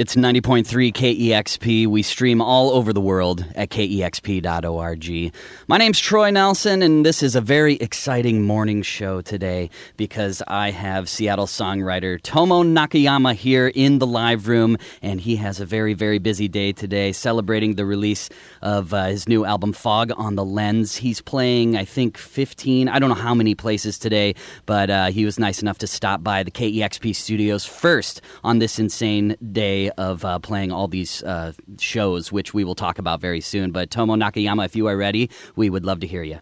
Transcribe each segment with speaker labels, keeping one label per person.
Speaker 1: It's 90.3 KEXP. We stream all over the world at kexp.org. My name's Troy Nelson, and this is a very exciting morning show today because I have Seattle songwriter Tomo Nakayama here in the live room, and he has a very, very busy day today celebrating the release of uh, his new album, Fog on the Lens. He's playing, I think, 15, I don't know how many places today, but uh, he was nice enough to stop by the KEXP studios first on this insane day of uh, playing all these uh, shows, which we will talk about very soon. But Tomo Nakayama, if you are ready, we would love to hear you.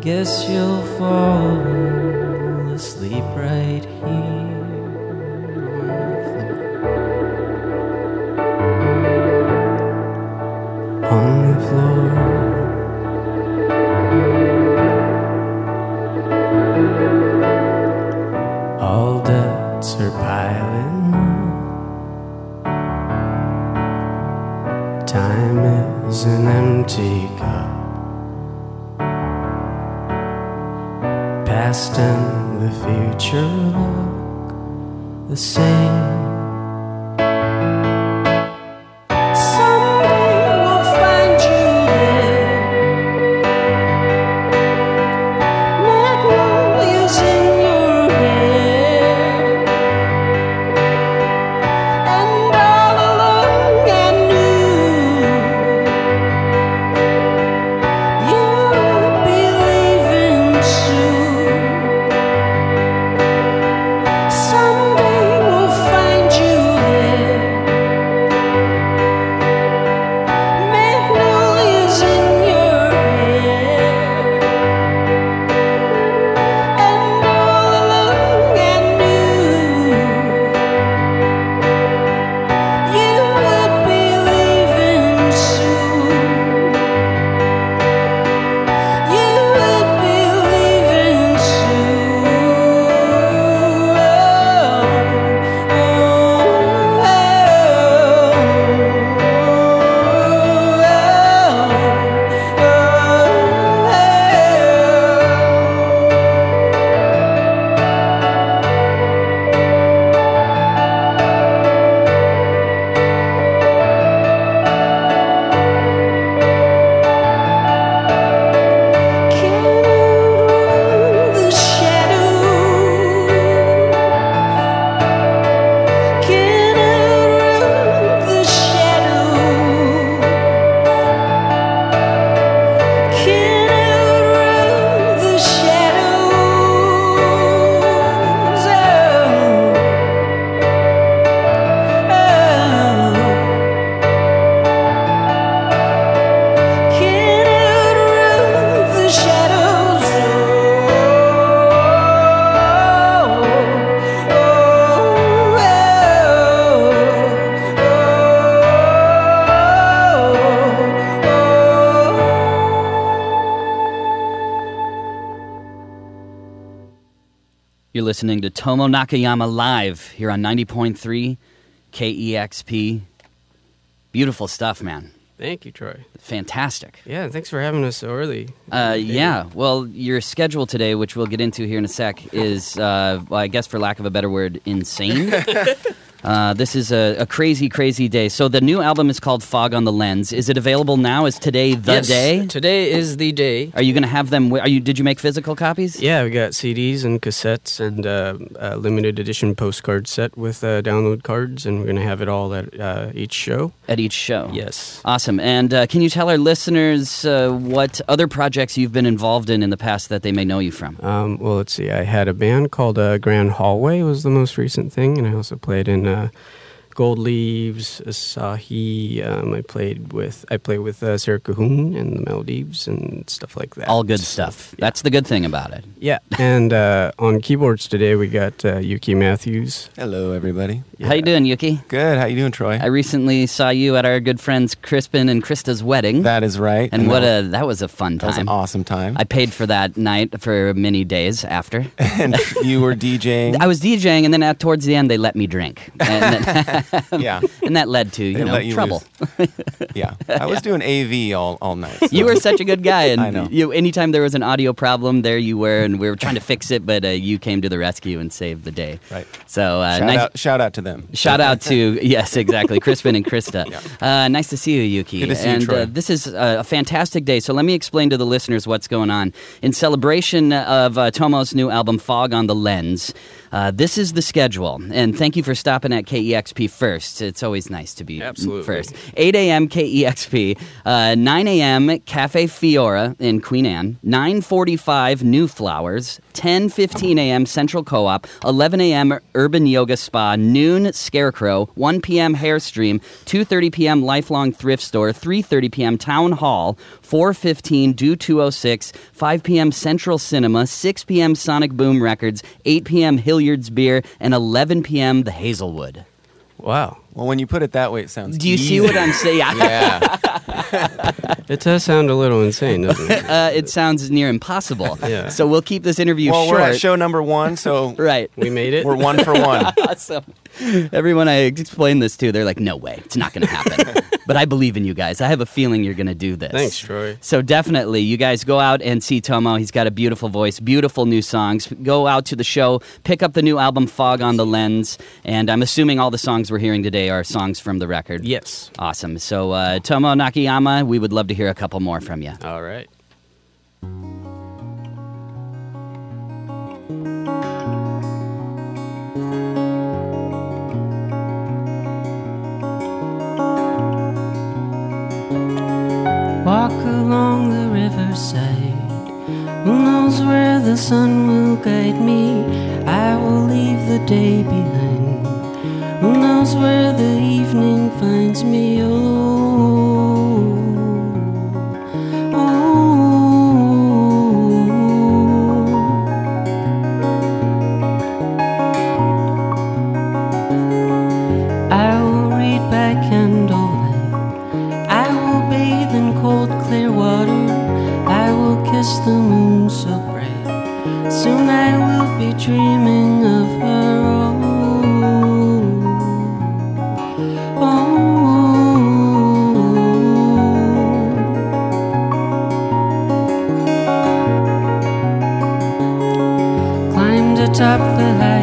Speaker 1: Guess you'll fall asleep right here the future look the same.
Speaker 2: Listening to Tomo Nakayama live here on 90.3 KEXP. Beautiful stuff, man.
Speaker 1: Thank you, Troy.
Speaker 2: Fantastic.
Speaker 1: Yeah, thanks for having us so early.
Speaker 2: Uh, yeah, well, your schedule today, which we'll get into here in a sec, is, uh, well, I guess for lack of a better word, insane. uh, this is a, a crazy, crazy day. So the new album is called Fog on the Lens. Is it available now? Is today the
Speaker 1: Yes,
Speaker 2: day?
Speaker 1: Today is the day.
Speaker 2: Are you going to have them? Are you? Did you make physical copies?
Speaker 1: Yeah, we got CDs and cassettes and uh, a limited edition postcard set with uh, download cards, and we're gonna have it all at uh, each show.
Speaker 2: At each show.
Speaker 1: Yes.
Speaker 2: Awesome. And uh, can you tell our listeners uh, what other projects you've been involved in in the past that they may know you from?
Speaker 1: Um, well, let's see. I had a band called uh, Grand Hallway was the most recent thing, and I also played in uh, Gold Leaves, Asahi. Um, I played with I played with uh, Sera Cahoone and the Maldives and stuff like that.
Speaker 2: All good
Speaker 1: So,
Speaker 2: stuff.
Speaker 1: yeah.
Speaker 2: That's the good thing about it.
Speaker 1: Yeah, and uh, on keyboards today we got uh, Yuki Matthews.
Speaker 3: Hello, everybody.
Speaker 2: How you doing, Yuki?
Speaker 3: Good. How you doing, Troy?
Speaker 2: I recently saw you at our good friends Crispin and Krista's wedding.
Speaker 3: that is right.
Speaker 2: and what
Speaker 3: that,
Speaker 2: a that was a fun
Speaker 3: that was
Speaker 2: time.
Speaker 3: an awesome time.
Speaker 2: I paid for that night for many days after.
Speaker 3: and you were DJing.
Speaker 2: I was DJing, and then at, towards the end, they let me drink, and, then,
Speaker 3: yeah,
Speaker 2: and that led to you
Speaker 3: They
Speaker 2: know
Speaker 3: you
Speaker 2: trouble.
Speaker 3: yeah. I was doing AV all all night. so-
Speaker 2: You were such a good guy, and
Speaker 3: I know.
Speaker 2: you. Anytime there was an audio problem, there you were, and we were trying to fix it, but uh, you came to the rescue and saved the day.
Speaker 3: Right.
Speaker 2: So uh,
Speaker 3: shout
Speaker 2: nice.
Speaker 3: out shout out to them.
Speaker 2: Shout out to yes, exactly, Crispin and Krista. Uh, nice to see you, Yuki.
Speaker 3: Good to see you,
Speaker 2: and
Speaker 3: Troy.
Speaker 2: Uh, this is uh, a fantastic day. So let me explain to the listeners what's going on in celebration of uh, Tomo's new album, Fog on the Lens. Uh, this is the schedule, and thank you for stopping at KEXP first. It's always nice to be
Speaker 1: Absolutely.
Speaker 2: first. 8 a.m. KEXP, uh, 9 a.m. Cafe Fiore in Queen Anne, 9:45 New Flowers, 10:15 a.m. Central Co-op, 11 a.m. Urban Yoga Spa, noon Scarecrow, 1 p.m. Hairstream, 2:30 p.m. Lifelong Thrift Store, 3:30 p.m. Town Hall, 4:15 Do 206, 5 p.m. Central Cinema, 6 p.m. Sonic Boom Records, 8 p.m. Hilliard's Beer, and 11 p.m. The Hazelwood.
Speaker 1: Wow.
Speaker 3: Well, when you put it that way, it sounds.
Speaker 2: Do you see what I'm saying?
Speaker 3: Yeah.
Speaker 1: It does sound a little insane, doesn't it?
Speaker 2: uh, it sounds near impossible.
Speaker 1: Yeah.
Speaker 2: So we'll keep this interview
Speaker 3: well,
Speaker 2: short.
Speaker 3: we're at show number one, so
Speaker 2: right.
Speaker 1: We made it.
Speaker 3: we're one for one.
Speaker 2: Awesome. Everyone I explained this to, they're like, "No way, it's not going to happen." But I believe in you guys. I have a feeling you're going to do this.
Speaker 1: Thanks, Troy.
Speaker 2: So definitely, you guys go out and see Tomo. He's got a beautiful voice, beautiful new songs. Go out to the show, pick up the new album "Fog on the Lens," and I'm assuming all the songs we're hearing today are songs from the record.
Speaker 1: Yes.
Speaker 2: Awesome. So uh, Tomo Nakayama, we would love to hear a couple more from you.
Speaker 1: All right.
Speaker 4: Walk along the riverside. Who knows where the sun will guide me? I will leave the day behind. Atop the highest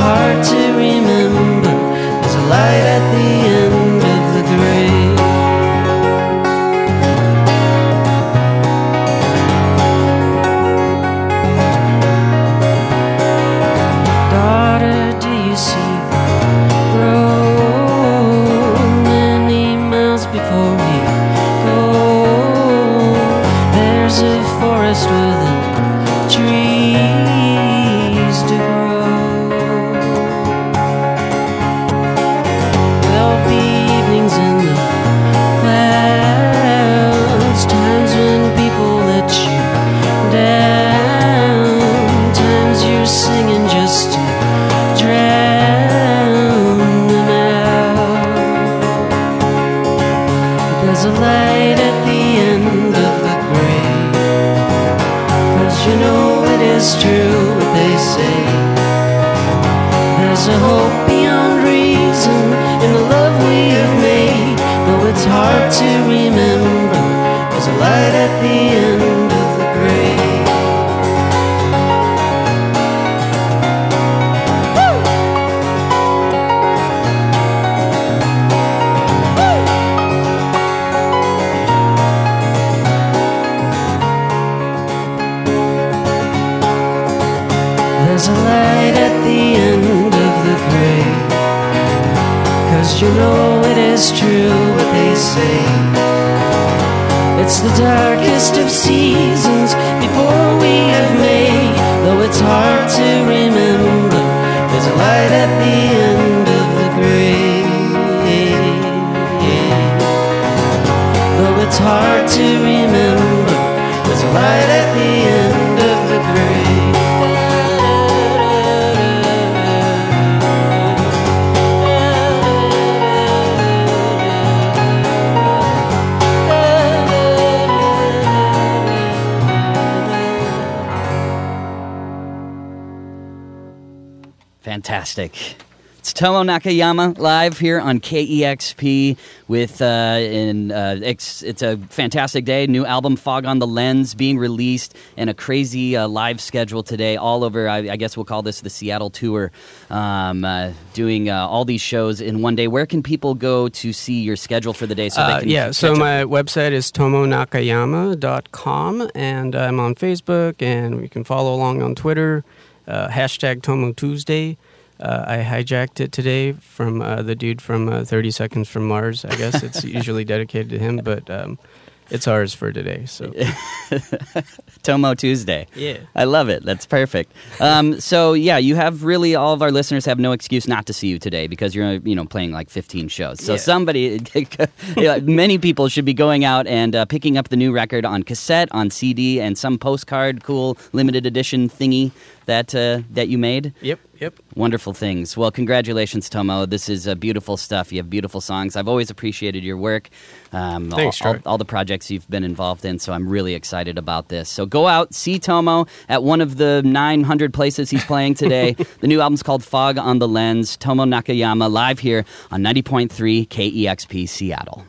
Speaker 4: hard to hard to remember, there's a light at the end of the grave.
Speaker 2: Fantastic. Tomo Nakayama live here on KEXP with, uh, in, uh, it's, it's a fantastic day. New album, Fog on the Lens, being released, and a crazy uh, live schedule today all over, I, I guess we'll call this the Seattle Tour, um, uh, doing uh, all these shows in one day. Where can people go to see your schedule for the day so
Speaker 1: Uh,
Speaker 2: they can
Speaker 1: yeah, so
Speaker 2: catch up?
Speaker 1: my website is tomonakayama.com, and I'm on Facebook, and you can follow along on Twitter, uh, hashtag Tomo Tuesday. Uh, I hijacked it today from uh, the dude from uh, 30 Seconds from Mars. I guess it's usually dedicated to him, but um, it's ours for today. So
Speaker 2: Tomo Tuesday.
Speaker 1: Yeah.
Speaker 2: I love it. That's perfect. Um, so yeah, you have really all of our listeners have no excuse not to see you today because you're you know playing like 15 shows. So
Speaker 1: Yeah.
Speaker 2: somebody, many people should be going out and uh, picking up the new record on cassette, on CD, and some postcard, cool limited edition thingy that uh, that you made.
Speaker 1: Yep, yep.
Speaker 2: Wonderful things. Well, congratulations, Tomo. This is uh, beautiful stuff. You have beautiful songs. I've always appreciated your work. Um,
Speaker 1: Thanks,
Speaker 2: all, all, all the projects you've been involved in, so I'm really excited about this. So go out, see Tomo at one of the 900 places he's playing today. the new album's called Fog on the Lens. Tomo Nakayama live here on 90.3 KEXP Seattle.